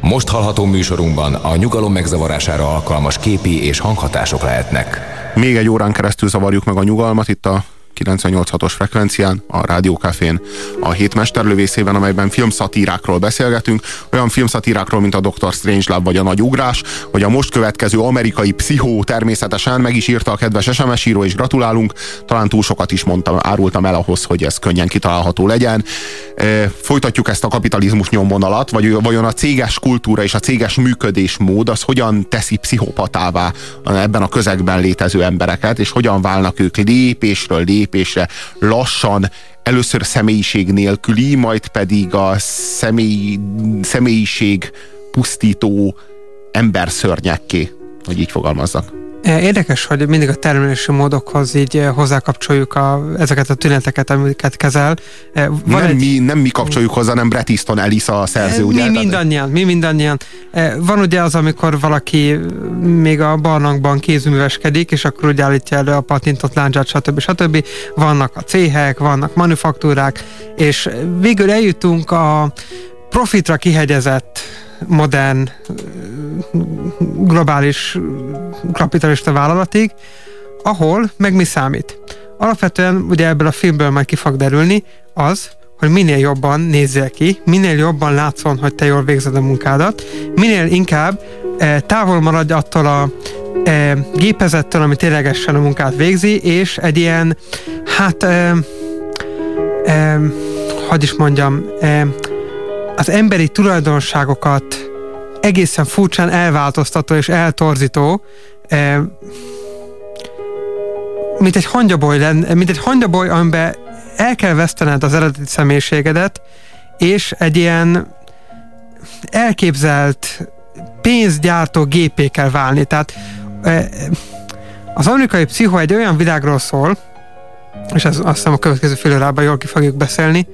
Most hallható műsorunkban a nyugalom megzavarására alkalmas képi és hanghatások lehetnek. Még egy órán keresztül zavarjuk meg a nyugalmat itt a 98.6-os frekvencián, a Rádiókafén, a hét mesterlövészében, amelyben filmszatírákról beszélgetünk, olyan filmszatírákról, mint a Dr. Strangelove vagy a Nagy Ugrás, vagy a most következő amerikai pszichó természetesen, meg is írta a kedves SMS író, és gratulálunk, talán túl sokat is mondtam, árultam el ahhoz, hogy ez könnyen kitalálható legyen. E, folytatjuk ezt a kapitalizmus nyomvonalat, vagy vajon a céges kultúra és a céges működésmód az hogyan teszi pszichopatává ebben a közegben létező embereket, és hogyan válnak ők lépésről lépésre lépésre lassan, először személyiség nélküli, majd pedig a személy, személyiség pusztító emberszörnyekké, hogy így fogalmazzak. Érdekes, hogy mindig a termelési módokhoz így eh, hozzákapcsoljuk a, ezeket a tüneteket, amiket kezel. Eh, van nem, egy... mi, nem mi kapcsoljuk hozzá, nem Bret Easton Ellis a szerző, ugye? Mi mindannyian, mi mindannyian. Eh, van ugye az, amikor valaki még a barlangban kézműveskedik, és akkor úgy állítja elő a patintot, láncsát, stb. stb. Vannak a céhek, vannak manufaktúrák, és végül eljutunk a profitra kihegyezett modern, globális kapitalista vállalatig, ahol meg mi számít. Alapvetően ugye ebből a filmből majd ki fog derülni az, hogy minél jobban nézzél ki, minél jobban látszon, hogy te jól végzed a munkádat, minél inkább e, távol maradj attól a e, gépezettől, ami ténylegesen a munkát végzi, és egy ilyen, hát, e, e, hogy is mondjam, e, az emberi tulajdonságokat egészen furcsán elváltoztató és eltorzító, eh, mint egy hangyaboly, mint egy hangyaboly, amiben el kell vesztened az eredeti személyiségedet, és egy ilyen elképzelt pénzgyártó gépé kell válni. Tehát eh, az amerikai pszicho egy olyan világról szól, és ez azt hiszem a következő fél jól ki fogjuk beszélni,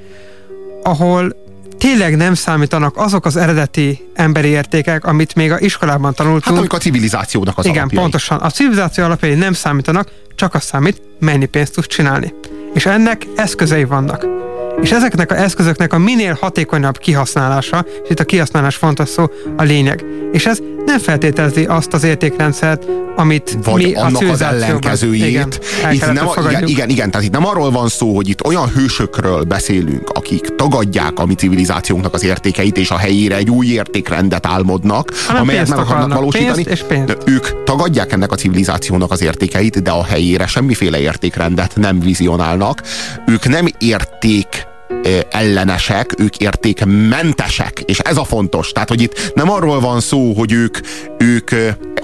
ahol tényleg nem számítanak azok az eredeti emberi értékek, amit még a iskolában tanultunk. Hát amik a civilizációnak az Igen, alapjai. pontosan. A civilizáció alapjai nem számítanak, csak az számít, mennyi pénzt tudsz csinálni. És ennek eszközei vannak. És ezeknek az eszközöknek a minél hatékonyabb kihasználása, és itt a kihasználás fontos szó, a lényeg. És ez nem feltételezi azt az értékrendszert, amit Vagy mi annak a az ellenkezőjét. Igen, itt nem, igen, igen, igen, tehát itt nem arról van szó, hogy itt olyan hősökről beszélünk, akik tagadják a mi civilizációnknak az értékeit, és a helyére egy új értékrendet álmodnak, Hanem amelyet meg akarnak valósítani. Pénzt és pénzt. De ők tagadják ennek a civilizációnak az értékeit, de a helyére semmiféle értékrendet nem vizionálnak. Ők nem érték ellenesek, ők értékmentesek, és ez a fontos. Tehát, hogy itt nem arról van szó, hogy ők, ők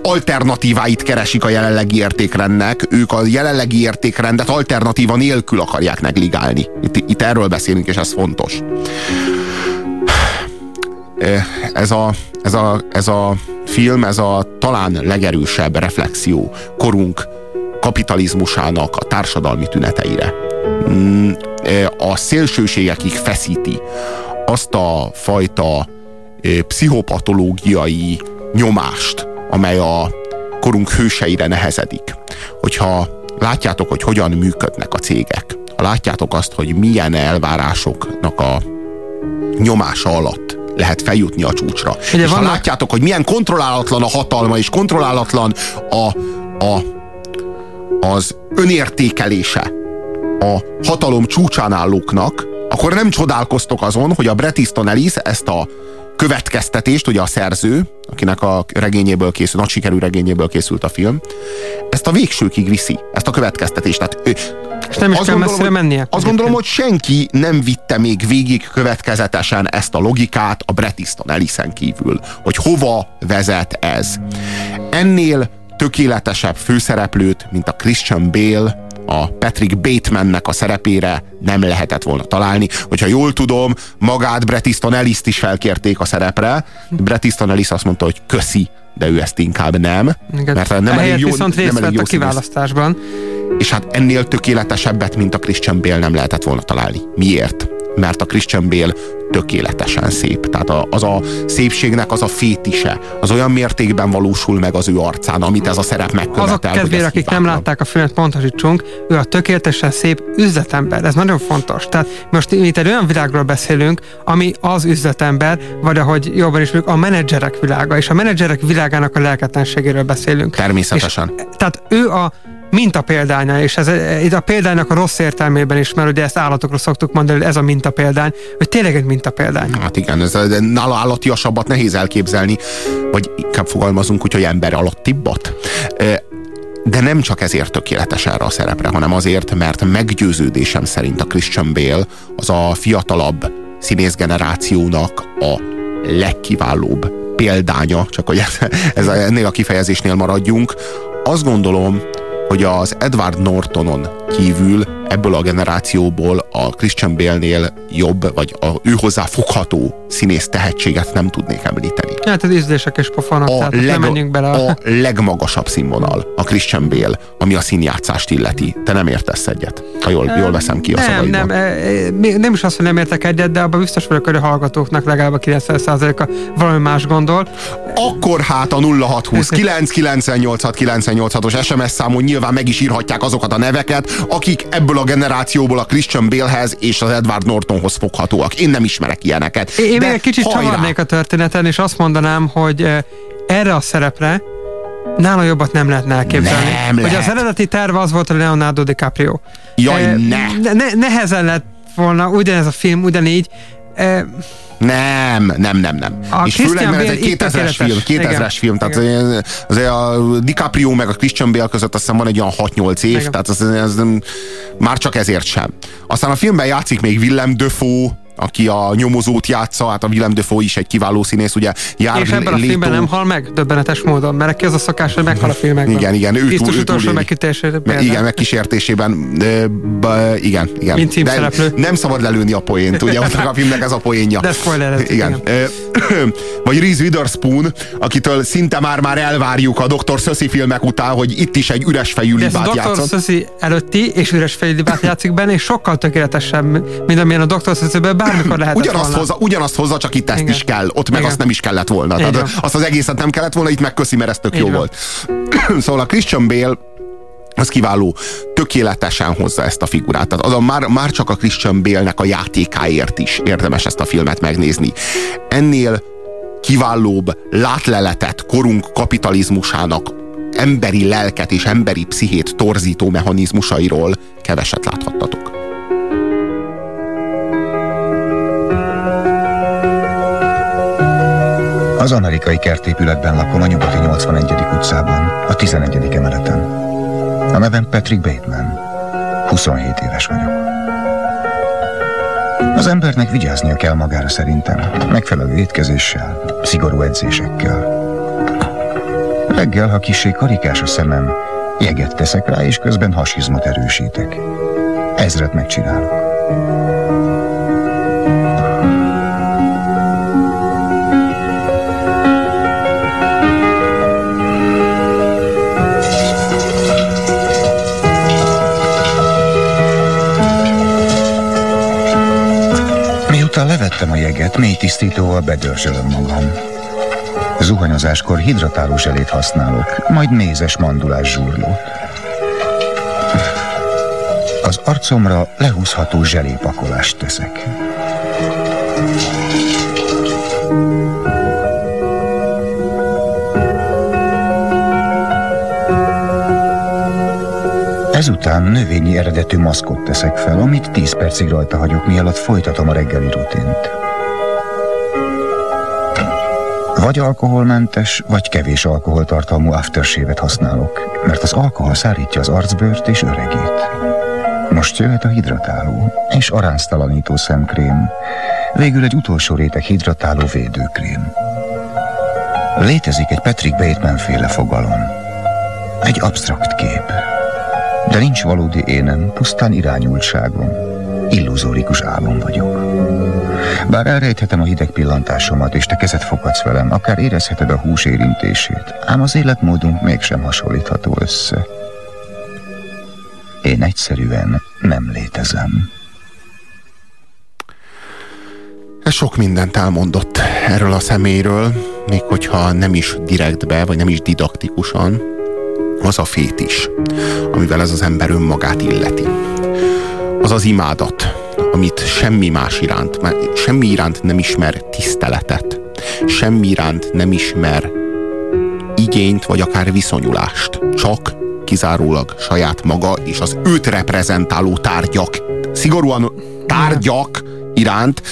alternatíváit keresik a jelenlegi értékrendnek, ők a jelenlegi értékrendet alternatíva nélkül akarják negligálni. Itt, itt erről beszélünk, és ez fontos. Ez a, ez, a, ez a film, ez a talán legerősebb reflexió korunk kapitalizmusának a társadalmi tüneteire. Mm, a szélsőségekig feszíti azt a fajta pszichopatológiai nyomást, amely a korunk hőseire nehezedik. Hogyha látjátok, hogy hogyan működnek a cégek, ha látjátok azt, hogy milyen elvárásoknak a nyomása alatt lehet feljutni a csúcsra. Ugye és vannak... ha látjátok, hogy milyen kontrollálatlan a hatalma, és kontrollálatlan a, a, az önértékelése a hatalom csúcsán állóknak, akkor nem csodálkoztok azon, hogy a Bret Easton Ellis ezt a következtetést, ugye a szerző, akinek a regényéből készült, nagy sikerű regényéből készült a film, ezt a végsőkig viszi, ezt a következtetést. Tehát, ő, és nem is azt kell gondolom, messzire mennie. Azt gondolom, hogy senki nem vitte még végig következetesen ezt a logikát a Bret Easton Ellisen kívül, hogy hova vezet ez. Ennél tökéletesebb főszereplőt, mint a Christian Bale, a Patrick Batemannek a szerepére nem lehetett volna találni. Hogyha jól tudom, magát Bret Easton ellis is felkérték a szerepre. Bret Easton Ellis azt mondta, hogy köszi, de ő ezt inkább nem. Igen. Mert nem elég jó, viszont részt nem elég jó a kiválasztásban. És hát ennél tökéletesebbet, mint a Christian Bale nem lehetett volna találni. Miért? Mert a Christian Bale tökéletesen szép. Tehát az a szépségnek az a fétise, az olyan mértékben valósul meg az ő arcán, amit ez a szerep megkövetel. Azok kedvére, akik nem látták a filmet, pontosítsunk, ő a tökéletesen szép üzletember. Ez nagyon fontos. Tehát most itt egy olyan világról beszélünk, ami az üzletember, vagy ahogy jobban is mondjuk, a menedzserek világa, és a menedzserek világának a lelketlenségéről beszélünk. Természetesen. És, tehát ő a mintapéldánya, és ez, itt a példánynak a rossz értelmében is, mert ugye ezt állatokról szoktuk mondani, hogy ez a mintapéldány, hogy tényleg egy mintapéldány. Hát igen, ez, nála állatiasabbat nehéz elképzelni, vagy inkább fogalmazunk úgy, hogy ember alattibbat. De nem csak ezért tökéletes erre a szerepre, hanem azért, mert meggyőződésem szerint a Christian Bale az a fiatalabb színészgenerációnak a legkiválóbb példánya, csak hogy ez, ez ennél a kifejezésnél maradjunk. Azt gondolom, hogy az Edward Nortonon kívül ebből a generációból a Christian Bale-nél jobb, vagy a ő hozzá fogható színész tehetséget nem tudnék említeni. Hát az ízlések és pofonok, a tehát leg, nem menjünk bele. A legmagasabb színvonal a Christian Bale, ami a színjátszást illeti. Te nem értesz egyet, ha jól, jól veszem ki a nem, szavaidban. Nem, nem is azt, hogy nem értek egyet, de abban biztos vagyok, hogy a hallgatóknak legalább a 90%-a valami más gondol. Akkor hát a 0620 998 986 os SMS számon nyilván meg is írhatják azokat a neveket, akik ebből a generációból a Christian Balehez és az Edward Nortonhoz foghatóak. Én nem ismerek ilyeneket. Én még egy kicsit csavarnék a történeten, és azt mondanám, hogy erre a szerepre nála jobbat nem lehetne elképzelni. Nem Hogy lehet. az eredeti terve az volt a Leonardo DiCaprio. Jaj, Eh, ne. ne! Nehezen lett volna ugyanez a film, ugyanígy. Eh, Nem, nem, nem, nem. A és Christian főleg, mert ez egy itt 2000-es tökéletes. film, 2000-es Igen. film, tehát azért, azért a DiCaprio meg a Christian Bale között azt hiszem van egy olyan 6-8 év, Igen. tehát az, ez, nem- már csak ezért sem. Aztán a filmben játszik még Willem Dafoe, aki a nyomozót játsza, hát a Willem Dafoe is egy kiváló színész, ugye jár és ebben a filmben nem hal meg, döbbenetes módon, mert neki az a szokás, hogy meghal a filmekben. Igen, igen, ő túl- utolsó túléli. megkütésére Me- például. Igen, megkísértésében. De, de, igen, igen. Mint de címszereplő. nem szabad lelőni a poént, ugye ott a filmnek ez a poénja. De spoiler Igen. Ö, Vagy Reese Witherspoon, akitől szinte már-már elvárjuk a Dr. Szöszi filmek után, hogy itt is egy üres fejű libát Dr. játszott. Szöszi előtti és üres fejlibát játszik benne, és sokkal tökéletesebb, mint amilyen a Dr. Szösziben bármikor lehetett Ugyanazt volna. hozza, ugyanazt hozza, csak itt ezt Igen. is kell. Ott meg Igen. azt nem is kellett volna. Tehát azt az egészet nem kellett volna, itt meg köszi, mert ez tök jó volt. szóval a Christian Bale az kiváló, tökéletesen hozza ezt a figurát. Tehát az a, már, már csak a Christian Bale-nek a játékáért is érdemes ezt a filmet megnézni. Ennél kiválóbb látleletet korunk kapitalizmusának emberi lelket és emberi pszichét torzító mechanizmusairól keveset láthattatok. Az amerikai kertépületben lakom a nyugati 81. utcában, a 11. emeleten. A nevem Patrick Bateman. 27 éves vagyok. Az embernek vigyáznia kell magára szerintem, megfelelő étkezéssel, szigorú edzésekkel. Reggel, ha kisé karikás a szemem, jeget teszek rá, és közben hasizmot erősítek. Ezret megcsinálok. Jeget, mély tisztítóval bedörzsölöm magam. Zuhanyozáskor hidratáló zselét használok, majd mézes mandulás zsúrlót. Az arcomra lehúzható zselépakolást teszek. Ezután növényi eredetű maszkot teszek fel, amit 10 percig rajta hagyok, mielőtt folytatom a reggeli rutint. Vagy alkoholmentes, vagy kevés alkoholtartalmú aftershave-et használok, mert az alkohol szárítja az arcbőrt és öregít. Most jöhet a hidratáló és aránztalanító szemkrém, végül egy utolsó réteg hidratáló védőkrém. Létezik egy Patrick Bateman féle fogalom. Egy absztrakt kép. De nincs valódi énem, pusztán irányultságom. Illuzórikus álom vagyok. Bár elrejthetem a hideg pillantásomat, és te kezet fogadsz velem, akár érezheted a hús érintését, ám az életmódunk mégsem hasonlítható össze. Én egyszerűen nem létezem. Ez sok mindent elmondott erről a személyről, még hogyha nem is direktbe, vagy nem is didaktikusan, az a fét is, amivel ez az ember önmagát illeti. Az az imádat, amit semmi más iránt, semmi iránt nem ismer tiszteletet, semmi iránt nem ismer igényt, vagy akár viszonyulást. Csak kizárólag saját maga és az őt reprezentáló tárgyak, szigorúan tárgyak iránt,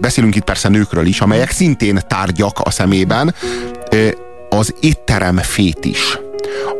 beszélünk itt persze nőkről is, amelyek szintén tárgyak a szemében, az étterem fét is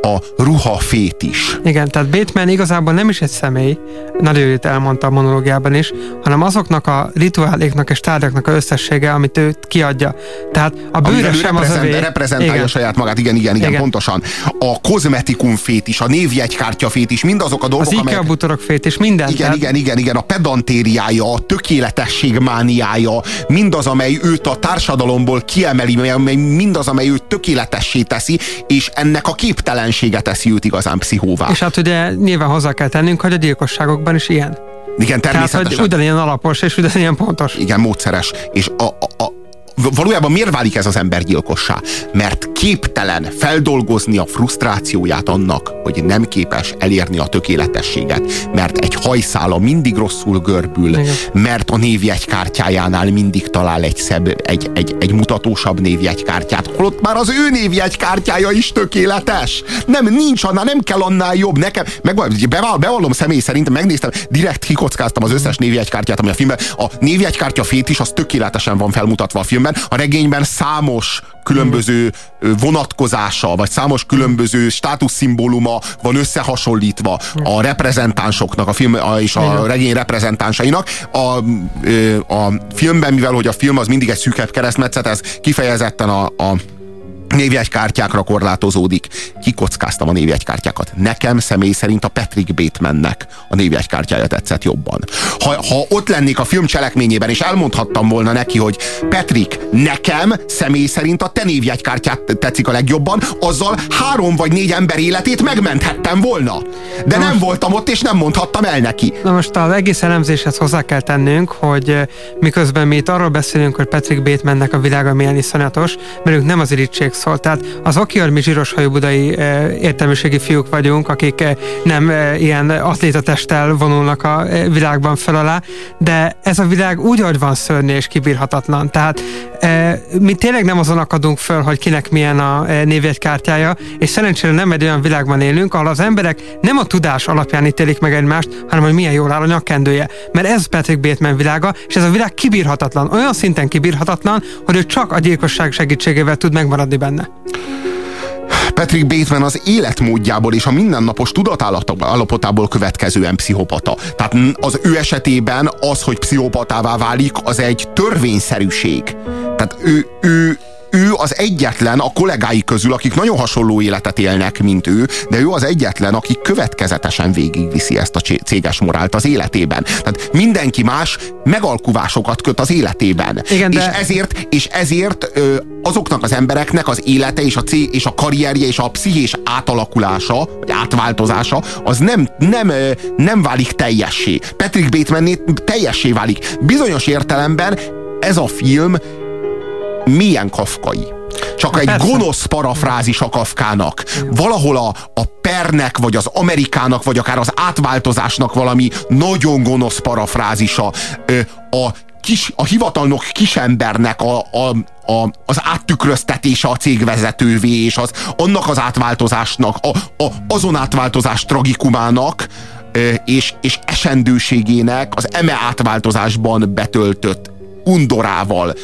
a ruha fétis. Igen, tehát Bateman igazából nem is egy személy, nagyon jól elmondta a monológiában is, hanem azoknak a rituáléknak és tárgyaknak a összessége, amit ő kiadja. Tehát a bőre sem az övé. reprezentálja igen. saját magát, igen, igen, igen, igen, pontosan. A kozmetikum fétis, a névjegykártya fétis, mindazok a dolgok, az amelyek... butorok fétis, minden. Igen, tehát... igen, igen, igen, a pedantériája, a tökéletesség mániája, mindaz, amely őt a társadalomból kiemeli, mindaz, amely őt tökéletessé teszi, és ennek a képtelen jelensége teszi őt igazán pszichóvá. És hát ugye nyilván hozzá kell tennünk, hogy a gyilkosságokban is ilyen. Igen, természetesen. Tehát, hogy ugyanilyen alapos és ugyanilyen pontos. Igen, módszeres. És a, a, a valójában miért válik ez az ember gyilkossá? Mert képtelen feldolgozni a frusztrációját annak, hogy nem képes elérni a tökéletességet, mert egy hajszála mindig rosszul görbül, Igen. mert a névjegykártyájánál mindig talál egy szebb, egy, egy, egy mutatósabb névjegykártyát, holott már az ő névjegykártyája is tökéletes. Nem, nincs annál, nem kell annál jobb. Nekem, meg, bevall, bevallom személy szerint, megnéztem, direkt kikockáztam az összes névjegykártyát, ami a filmben. A névjegykártya fét is, az tökéletesen van felmutatva a filmben, a regényben számos különböző vonatkozása, vagy számos különböző státuszszimbóluma van összehasonlítva a reprezentánsoknak, a film és a regény reprezentánsainak. A, a filmben, mivel hogy a film az mindig egy szűkebb keresztmetszet, ez kifejezetten a, a névjegykártyákra korlátozódik. Kikockáztam a névjegykártyákat. Nekem személy szerint a Patrick Batemannek a névjegykártyája tetszett jobban. Ha, ha ott lennék a film cselekményében, és elmondhattam volna neki, hogy Patrick, nekem személy szerint a te névjegykártyát tetszik a legjobban, azzal három vagy négy ember életét megmenthettem volna. De nem voltam ott, és nem mondhattam el neki. Na most az egész elemzéshez hozzá kell tennünk, hogy miközben mi itt arról beszélünk, hogy Patrick Batemannek a világa milyen iszonyatos, mert ők nem az irítség szól. Tehát az mi zsíros hajú budai e, értelmiségi fiúk vagyunk, akik e, nem e, ilyen atlétatesttel vonulnak a világban fel alá, de ez a világ úgy, ahogy van szörnyű és kibírhatatlan. Tehát mi tényleg nem azon akadunk föl, hogy kinek milyen a névjegykártyája, és szerencsére nem egy olyan világban élünk, ahol az emberek nem a tudás alapján ítélik meg egymást, hanem hogy milyen jól áll a nyakkendője. Mert ez Patrick Bateman világa, és ez a világ kibírhatatlan. Olyan szinten kibírhatatlan, hogy ő csak a gyilkosság segítségével tud megmaradni benne benne. Patrick Bateman az életmódjából és a mindennapos tudatállapotából következően pszichopata. Tehát az ő esetében az, hogy pszichopatává válik, az egy törvényszerűség. Tehát ő, ő, ő az egyetlen a kollégái közül, akik nagyon hasonló életet élnek, mint ő, de ő az egyetlen, aki következetesen végigviszi ezt a céges morált az életében. Tehát mindenki más megalkuvásokat köt az életében. Igen, de... És ezért, és ezért ö, azoknak az embereknek az élete és a, cé és a karrierje és a pszichés átalakulása, vagy átváltozása, az nem, nem, nem válik teljessé. Patrick Bateman teljessé válik. Bizonyos értelemben ez a film milyen kafkai. Csak egy Persze. gonosz parafrázis a Kafkának. Valahol a, a pernek, vagy az Amerikának, vagy akár az átváltozásnak valami nagyon gonosz parafrázisa. A kis, a hivatalnok kisembernek a, a, a, az áttükröztetése a cégvezetővé, és az, annak az átváltozásnak, a, a, azon átváltozás tragikumának, és, és esendőségének az eme átváltozásban betöltött undorával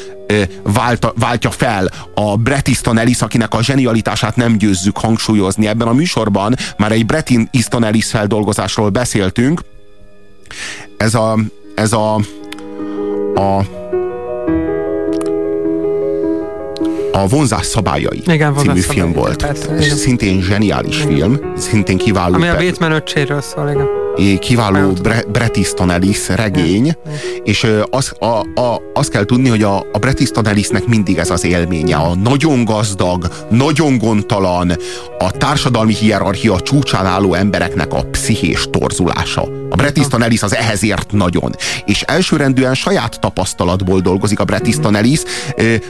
vált, váltja fel a Bret Easton Ellis, akinek a zsenialitását nem győzzük hangsúlyozni. Ebben a műsorban már egy Bret Easton Ellis feldolgozásról beszéltünk. Ez a, ez a, a a vonzás szabályai igen, című vonzás film volt. Persze, és szintén zseniális igen. film, szintén kiváló. Ami a Bateman öccséről szól, igen kiváló Bre Bret Easton Ellis regény, és az, a, a, azt kell tudni, hogy a, a Bret Easton Ellisnek mindig ez az élménye, a nagyon gazdag, nagyon gondtalan, a társadalmi hierarchia csúcsán álló embereknek a pszichés torzulása. A Bret Easton Ellis az ehhez ért nagyon. És elsőrendűen saját tapasztalatból dolgozik a Bret Easton Ellis.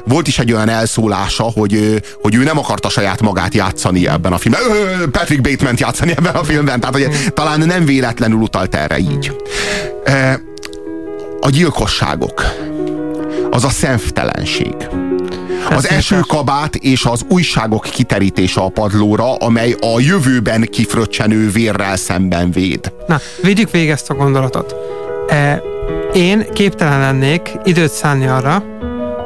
Volt is egy olyan elszólása, hogy, hogy ő nem akarta saját magát játszani ebben a filmben. Patrick Bateman játszani ebben a filmben. Tehát hogy talán nem véletlenül utalt erre így. A gyilkosságok. Az a szemtelenség az esőkabát és az újságok kiterítése a padlóra, amely a jövőben kifröccsenő vérrel szemben véd. Na, vigyük végig ezt a gondolatot. E, én képtelen lennék időt szállni arra,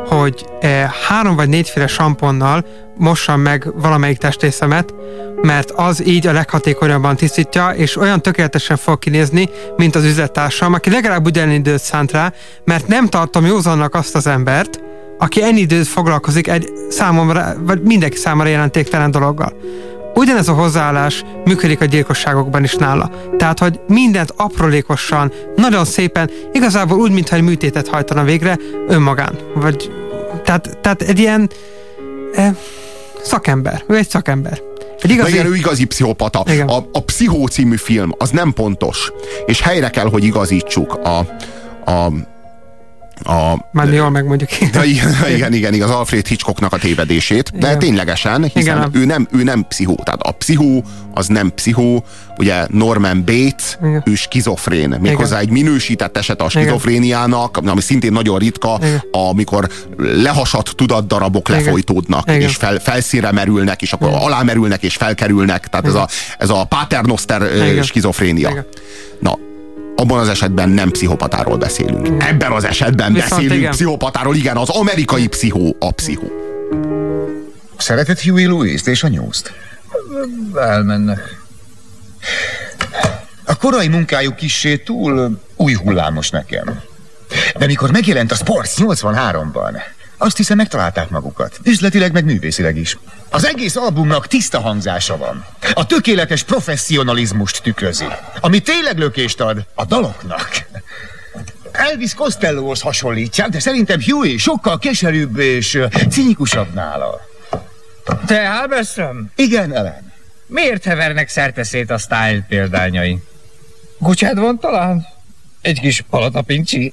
hogy e, három vagy négyféle samponnal mossam meg valamelyik testészemet, mert az így a leghatékonyabban tisztítja, és olyan tökéletesen fog kinézni, mint az üzlettársam, aki legalább ugyanilyen időt szánt rá, mert nem tartom józannak azt az embert, aki ennyi időt foglalkozik egy számomra, vagy mindenki számára jelentéktelen dologgal. Ugyanez a hozzáállás működik a gyilkosságokban is nála. Tehát, hogy mindent aprólékosan, nagyon szépen, igazából úgy, mintha egy műtétet hajtana végre önmagán. Vagy, tehát, tehát egy ilyen eh, szakember. Ő egy szakember. Egy igazi... igen, ő igazi pszichopata. A, a Pszichó című film az nem pontos, és helyre kell, hogy igazítsuk a, a a, Már jól megmondjuk. De igen, igen, igen, igen, az Alfred Hitchcocknak a tévedését, de igen. ténylegesen, hiszen igen. ő nem, ő nem pszichó, tehát a pszichó az nem pszichó, ugye Norman Bates, igen. ő skizofrén, méghozzá egy minősített eset a skizofréniának, ami szintén nagyon ritka, igen. amikor lehasadt tudatdarabok igen. lefolytódnak, igen. és fel, felszínre merülnek, és akkor igen. alámerülnek, és felkerülnek, tehát ez a, ez a paternoster skizofrénia. Igen. Na, abban az esetben nem pszichopatáról beszélünk. Ebben az esetben Viszont beszélünk igen. pszichopatáról, igen, az amerikai pszichó a pszichó. Szeretett Huey Lewis-t és a nyúzt? Elmennek. A korai munkájuk kissé túl új hullámos nekem. De mikor megjelent a Sports 83-ban, azt hiszem megtalálták magukat. Üzletileg, meg művészileg is. Az egész albumnak tiszta hangzása van. A tökéletes professzionalizmust tükrözi. Ami tényleg lökést ad a daloknak. Elvis Costellóhoz hasonlítják, de szerintem Huey sokkal keserűbb és cinikusabb nála. Te Halberström? Igen, Ellen. Miért hevernek szerteszét a style példányai? Kucsád van talán? Egy kis palatapincsi?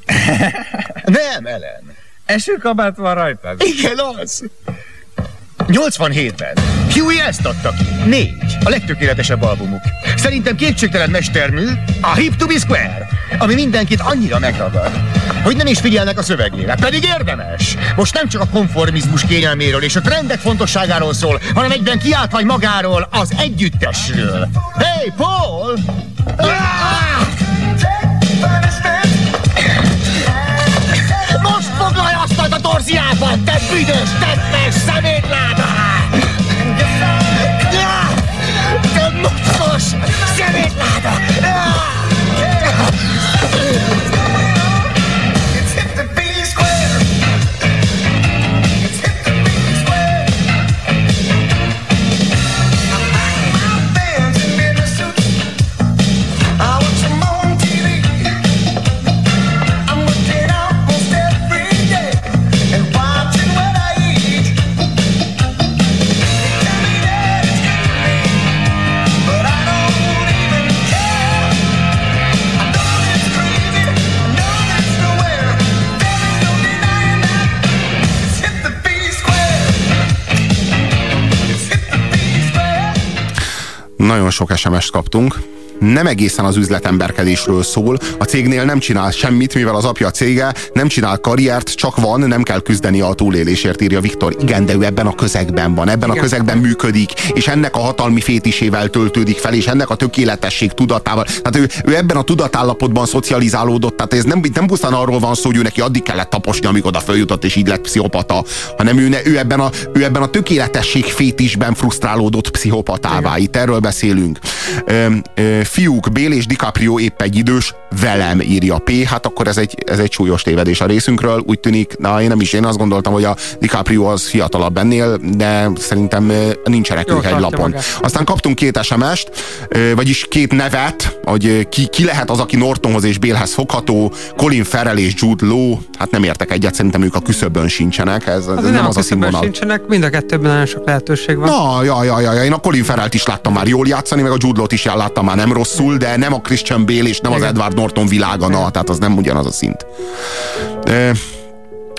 Nem, Ellen. Esőkabát van rajtad? Igen, az. 87-ben. Huey ezt adta ki. Négy. A legtökéletesebb albumuk. Szerintem kétségtelen mestermű, a Hip to be Square, ami mindenkit annyira megragad, hogy nem is figyelnek a szövegére. Pedig érdemes. Most nem csak a konformizmus kényelméről és a trendek fontosságáról szól, hanem egyben kiáltva magáról, az együttesről. Hey, Paul! Ah! Nagyon sok SMS-t kaptunk, nem egészen az üzletemberkedésről szól. A cégnél nem csinál semmit, mivel az apja cége nem csinál karriert, csak van, nem kell küzdeni a túlélésért, írja Viktor. Igen, de ő ebben a közegben van, ebben Igen. a közegben működik, és ennek a hatalmi fétisével töltődik fel, és ennek a tökéletesség tudatával. Tehát ő, ő ebben a tudatállapotban szocializálódott, tehát ez nem, nem pusztán arról van szó, hogy ő neki addig kellett taposni, amíg oda följutott, és így lett pszichopata, hanem ő, ne, ő, ebben, a, ő ebben a tökéletesség fétisben frusztrálódott pszichopatává. Itt erről beszélünk. Ö, ö, fiúk, Bél és DiCaprio épp egy idős, velem írja P, hát akkor ez egy, ez egy súlyos tévedés a részünkről. Úgy tűnik, na én nem is, én azt gondoltam, hogy a DiCaprio az fiatalabb ennél, de szerintem nincsenek ők egy lapon. Magát. Aztán kaptunk két SMS-t, vagyis két nevet, hogy ki, ki lehet az, aki Nortonhoz és Bélhez fogható, Colin Farrell és Jude Law, hát nem értek egyet, szerintem ők a küszöbön sincsenek, ez, ez nem, nem az a színvonal. sincsenek, mind a kettőben nagyon sok lehetőség van. Na, ja, ja, ja, ja, én a Colin Farrell-t is láttam már jól játszani, meg a Jude Law-t is láttam már nem rosszul, de nem a Christian Bale és nem az Edward Norton világa, na, tehát az nem ugyanaz a szint.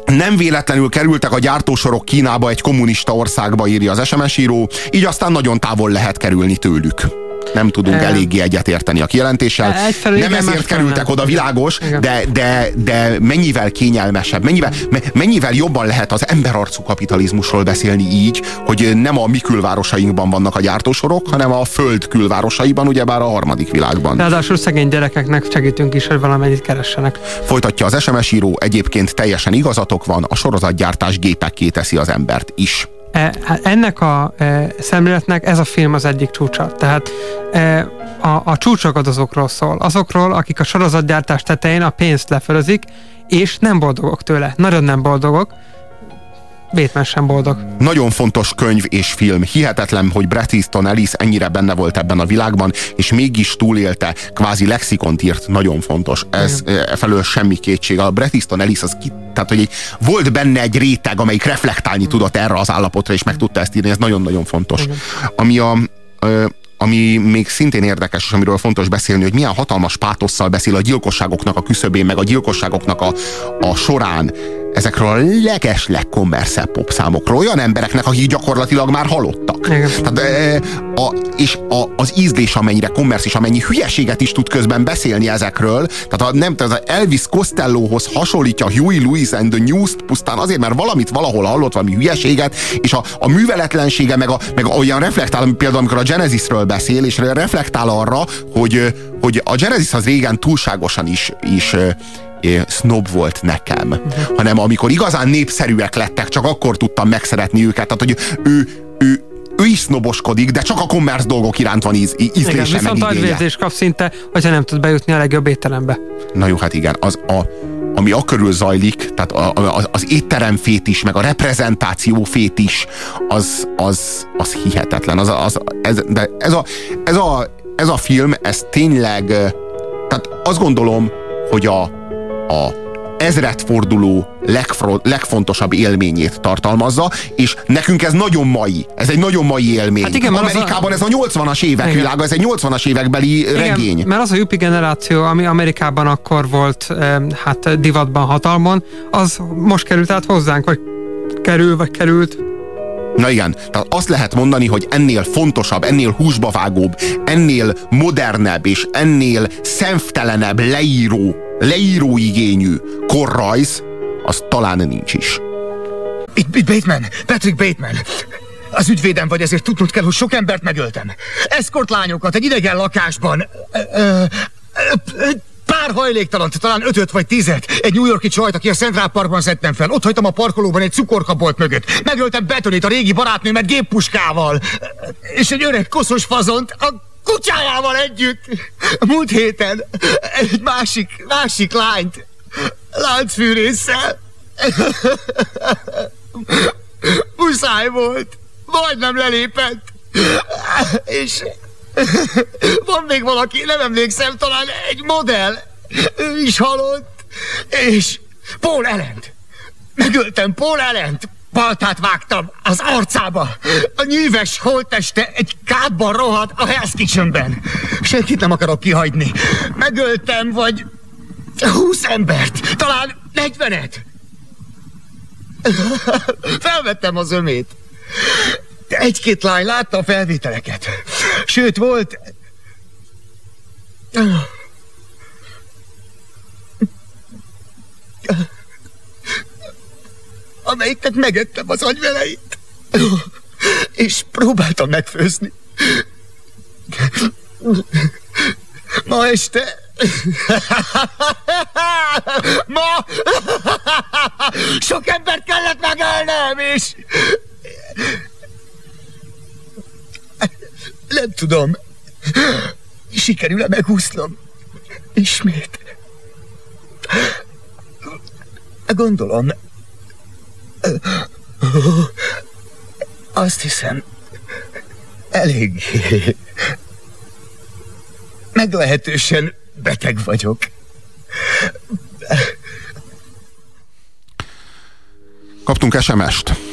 Nem véletlenül kerültek a gyártósorok Kínába egy kommunista országba, írja az SMS író, így aztán nagyon távol lehet kerülni tőlük nem tudunk eléggé egyetérteni a kijelentéssel. Egyfelől nem igen, ezért kerültek nem. oda, világos, de, de, de mennyivel kényelmesebb, mennyivel, mennyivel jobban lehet az emberarcú kapitalizmusról beszélni így, hogy nem a mi külvárosainkban vannak a gyártósorok, hanem a föld külvárosaiban, ugyebár a harmadik világban. Ráadásul szegény gyerekeknek segítünk is, hogy valamennyit keressenek. Folytatja az SMS író, egyébként teljesen igazatok van, a sorozatgyártás gépekké teszi az embert is. E, hát ennek a e, szemléletnek ez a film az egyik csúcsa. Tehát e, a, a csúcsagadozókról szól. Azokról, akik a sorozatgyártás tetején a pénzt lefölözik, és nem boldogok tőle. Nagyon nem boldogok, Batman sem boldog. Nagyon fontos könyv és film. Hihetetlen, hogy Bret Easton Ellis ennyire benne volt ebben a világban, és mégis túlélte, kvázi lexikont írt, nagyon fontos. Ez e, felől semmi kétség. A Bret Easton Ellis az ki, tehát, hogy egy, volt benne egy réteg, amelyik reflektálni tudott erre az állapotra, és meg tudta ezt írni, ez nagyon-nagyon fontos. Igen. Ami a, ami még szintén érdekes, és amiről fontos beszélni, hogy milyen hatalmas pátosszal beszél a gyilkosságoknak a küszöbén, meg a gyilkosságoknak a, a során ezekről a leges legkommerszebb popszámokról, olyan embereknek, akik gyakorlatilag már halottak. Tehát, e, a, és a, az ízlés amennyire kommersz, és amennyi hülyeséget is tud közben beszélni ezekről, tehát a, nem, tehát az Elvis Costellohoz hasonlítja Huey Lewis and the News-t pusztán azért, mert valamit valahol hallott, valami hülyeséget, és a, a műveletlensége, meg, a, meg olyan reflektál, például amikor a Genesisről beszél, és reflektál arra, hogy, hogy a Genesis az régen túlságosan is, is snob volt nekem, uh-huh. hanem amikor igazán népszerűek lettek, csak akkor tudtam megszeretni őket. Tehát, hogy ő, ő, ő is sznoboskodik, de csak a commerce dolgok iránt van íz, ízlése igen, viszont agyvérzés kap szinte, hogyha nem tud bejutni a legjobb étterembe. Na jó, hát igen, az a, ami a körül zajlik, tehát a, a, az étterem fétis, meg a reprezentáció fétis, az, az, az hihetetlen. Az, az, ez, de ez, a, ez, a, ez a film, ez tényleg, tehát azt gondolom, hogy a, a ezredforduló legfro- legfontosabb élményét tartalmazza, és nekünk ez nagyon mai. Ez egy nagyon mai élmény. Hát igen, Amerikában a... ez a 80-as évek igen. világa, ez egy 80-as évekbeli igen, regény. mert az a Yuppie generáció, ami Amerikában akkor volt hát divatban hatalmon, az most került át hozzánk, vagy kerül, vagy került. Na igen, tehát azt lehet mondani, hogy ennél fontosabb, ennél húsba vágóbb, ennél modernebb és ennél szemtelenebb leíró leíróigényű korrajz, az talán nincs is. Itt, itt Bateman, Patrick Bateman. Az ügyvédem vagy, ezért tudnod kell, hogy sok embert megöltem. Eszkort lányokat egy idegen lakásban. Pár hajléktalant, talán ötöt vagy tizet. Egy New Yorki csajt, aki a Central Parkban szedtem fel. Ott hagytam a parkolóban egy cukorkabolt mögött. Megöltem Betonit, a régi barátnőmet géppuskával. És egy öreg koszos fazont, a kutyájával együtt. Múlt héten egy másik, másik lányt láncfűrészsel. Muszáj volt. Majdnem lelépett. És van még valaki, nem emlékszem, talán egy modell. Ő is halott. És Paul Ellent. Megöltem Paul Ellent. Baltát vágtam az arcába. A nyíves holteste egy kádban rohadt a Hell's Kitchenben. Senkit nem akarok kihagyni. Megöltem, vagy húsz embert, talán negyvenet. Felvettem az ömét. Egy-két lány látta a felvételeket. Sőt, volt... amelyiknek megettem az agyveleit. És próbáltam megfőzni. Ma este... Ma... Sok embert kellett megölnem, és... Nem tudom. Sikerül-e megúsznom? Ismét. Gondolom, azt hiszem, elég meglehetősen beteg vagyok. Kaptunk SMS-t.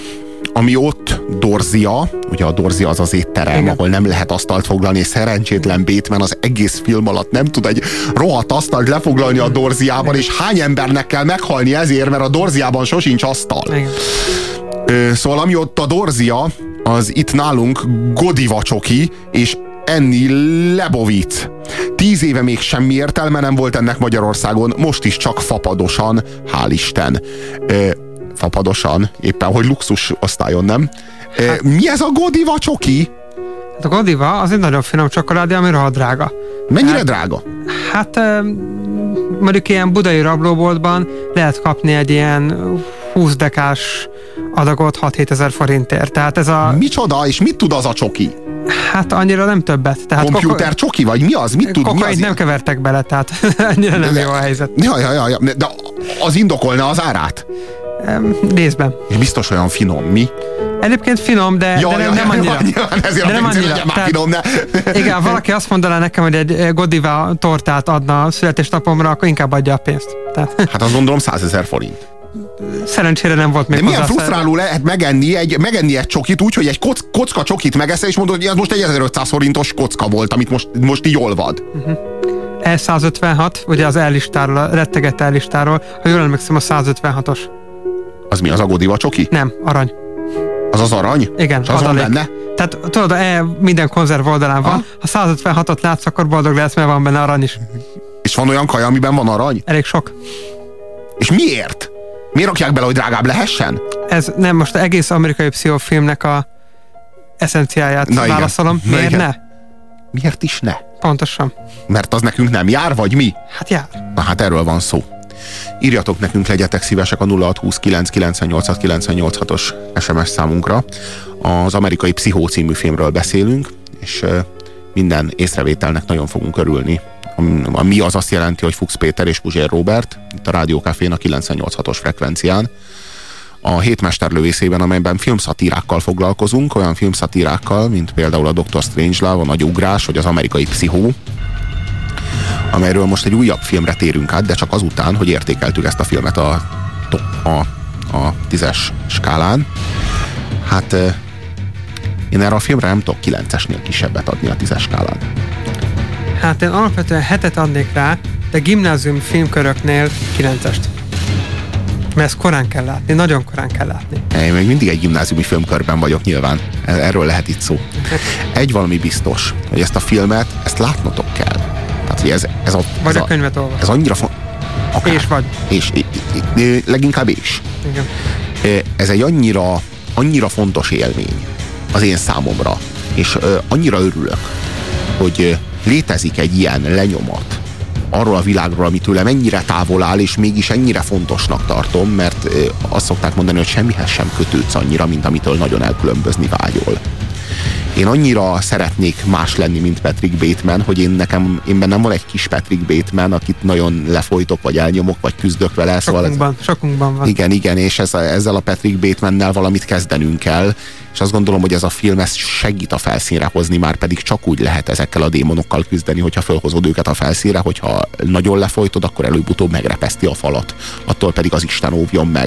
Ami ott Dorzia, ugye a Dorzia az az étterem, Igen. ahol nem lehet asztalt foglalni, és szerencsétlen Bateman az egész film alatt nem tud egy rohadt asztalt lefoglalni a Dorziában, Igen. és hány embernek kell meghalni ezért, mert a Dorziában sosincs asztal. Igen. Szóval ami ott a Dorzia, az itt nálunk Godiva csoki, és enni Lebovic. Tíz éve még semmi értelme nem volt ennek Magyarországon, most is csak fapadosan, hál' Isten. Ö, fapadosan, éppen hogy luxus osztályon, nem? Hát, Mi ez a Godiva csoki? Hát a Godiva az egy nagyon finom csokoládé, ami rohadt drága. Mennyire hát, drága? Hát mondjuk ilyen budai rablóboltban lehet kapni egy ilyen 20 dekás adagot 6-7 ezer forintért. Tehát ez a... Micsoda, és mit tud az a csoki? Hát annyira nem többet. Tehát Computer koko... csoki, vagy mi az? Mit tud? Mi az? nem kevertek bele, tehát annyira nem de, jó a helyzet. Ja, ja, ja, ja, de az indokolna az árát? Részben. És biztos olyan finom, mi? Egyébként finom, de, ja, de nem, ja, nem annyira. Ja, ezért de nem annyira. Tehát, finom, de... Igen, valaki azt mondaná nekem, hogy egy Godiva tortát adna a születésnapomra, akkor inkább adja a pénzt. Tehát... Hát azt gondolom 100 ezer forint. Szerencsére nem volt még De milyen frusztráló lehet megenni egy, megenni egy csokit úgy, hogy egy kock, kocka csokit megeszel, és mondod, hogy ez most egy 1500 forintos kocka volt, amit most, most így olvad. Uh-huh. E156, ugye az ellistáról, a rettegett ellistáról, ha jól emlékszem, a 156-os. Az mi, az a Godiva csoki? Nem, arany. Az az arany? Igen, az van benne? Tehát tudod, e, minden konzerv oldalán van, ha 156-ot látsz, akkor boldog lesz, mert van benne arany is. És van olyan kaja, amiben van arany? Elég sok. És miért? Miért rakják bele, hogy drágább lehessen? Ez nem, most egész amerikai pszichofilmnek a eszenciáját Na válaszolom. Igen. Miért Na igen. ne? Miért is ne? Pontosan. Mert az nekünk nem jár, vagy mi? Hát jár. Na hát erről van szó. Írjatok nekünk, legyetek szívesek a 0629 os SMS számunkra. Az amerikai Pszichó című filmről beszélünk, és minden észrevételnek nagyon fogunk örülni. Mi az azt jelenti, hogy Fuchs Péter és Puzsér Robert, itt a Rádió Cafén a 986-os frekvencián, a hétmesterlövészében, amelyben filmszatírákkal foglalkozunk, olyan filmszatírákkal, mint például a Dr. Strangelove, a Nagy Ugrás, vagy az amerikai Pszichó, amelyről most egy újabb filmre térünk át, de csak azután, hogy értékeltük ezt a filmet a, a, a tízes skálán. Hát én erre a filmre nem tudok kilencesnél kisebbet adni a tízes skálán. Hát én alapvetően hetet adnék rá, de gimnázium filmköröknél kilencest. Mert ezt korán kell látni, nagyon korán kell látni. Én még mindig egy gimnáziumi filmkörben vagyok nyilván. Erről lehet itt szó. Egy valami biztos, hogy ezt a filmet, ezt látnotok kell. Tehát, hogy ez, ez a, vagy ez a, a könyvet olvas. Ez annyira font... Akár. És vagy. És, leginkább is. Igen. Ez egy annyira, annyira fontos élmény az én számomra. És annyira örülök, hogy létezik egy ilyen lenyomat arról a világról, ami tőle mennyire távol áll, és mégis ennyire fontosnak tartom, mert azt szokták mondani, hogy semmihez sem kötődsz annyira, mint amitől nagyon elkülönbözni vágyol én annyira szeretnék más lenni, mint Patrick Bateman, hogy én nekem, én bennem van egy kis Patrick Bateman, akit nagyon lefolytok, vagy elnyomok, vagy küzdök vele. Sokunkban, szóval ez, sokunkban van. Igen, igen, és ez, ezzel a Patrick Batemannel valamit kezdenünk kell, és azt gondolom, hogy ez a film ezt segít a felszínre hozni, már pedig csak úgy lehet ezekkel a démonokkal küzdeni, hogyha felhozod őket a felszínre, hogyha nagyon lefolytod, akkor előbb-utóbb megrepeszti a falat. Attól pedig az Isten óvjon meg.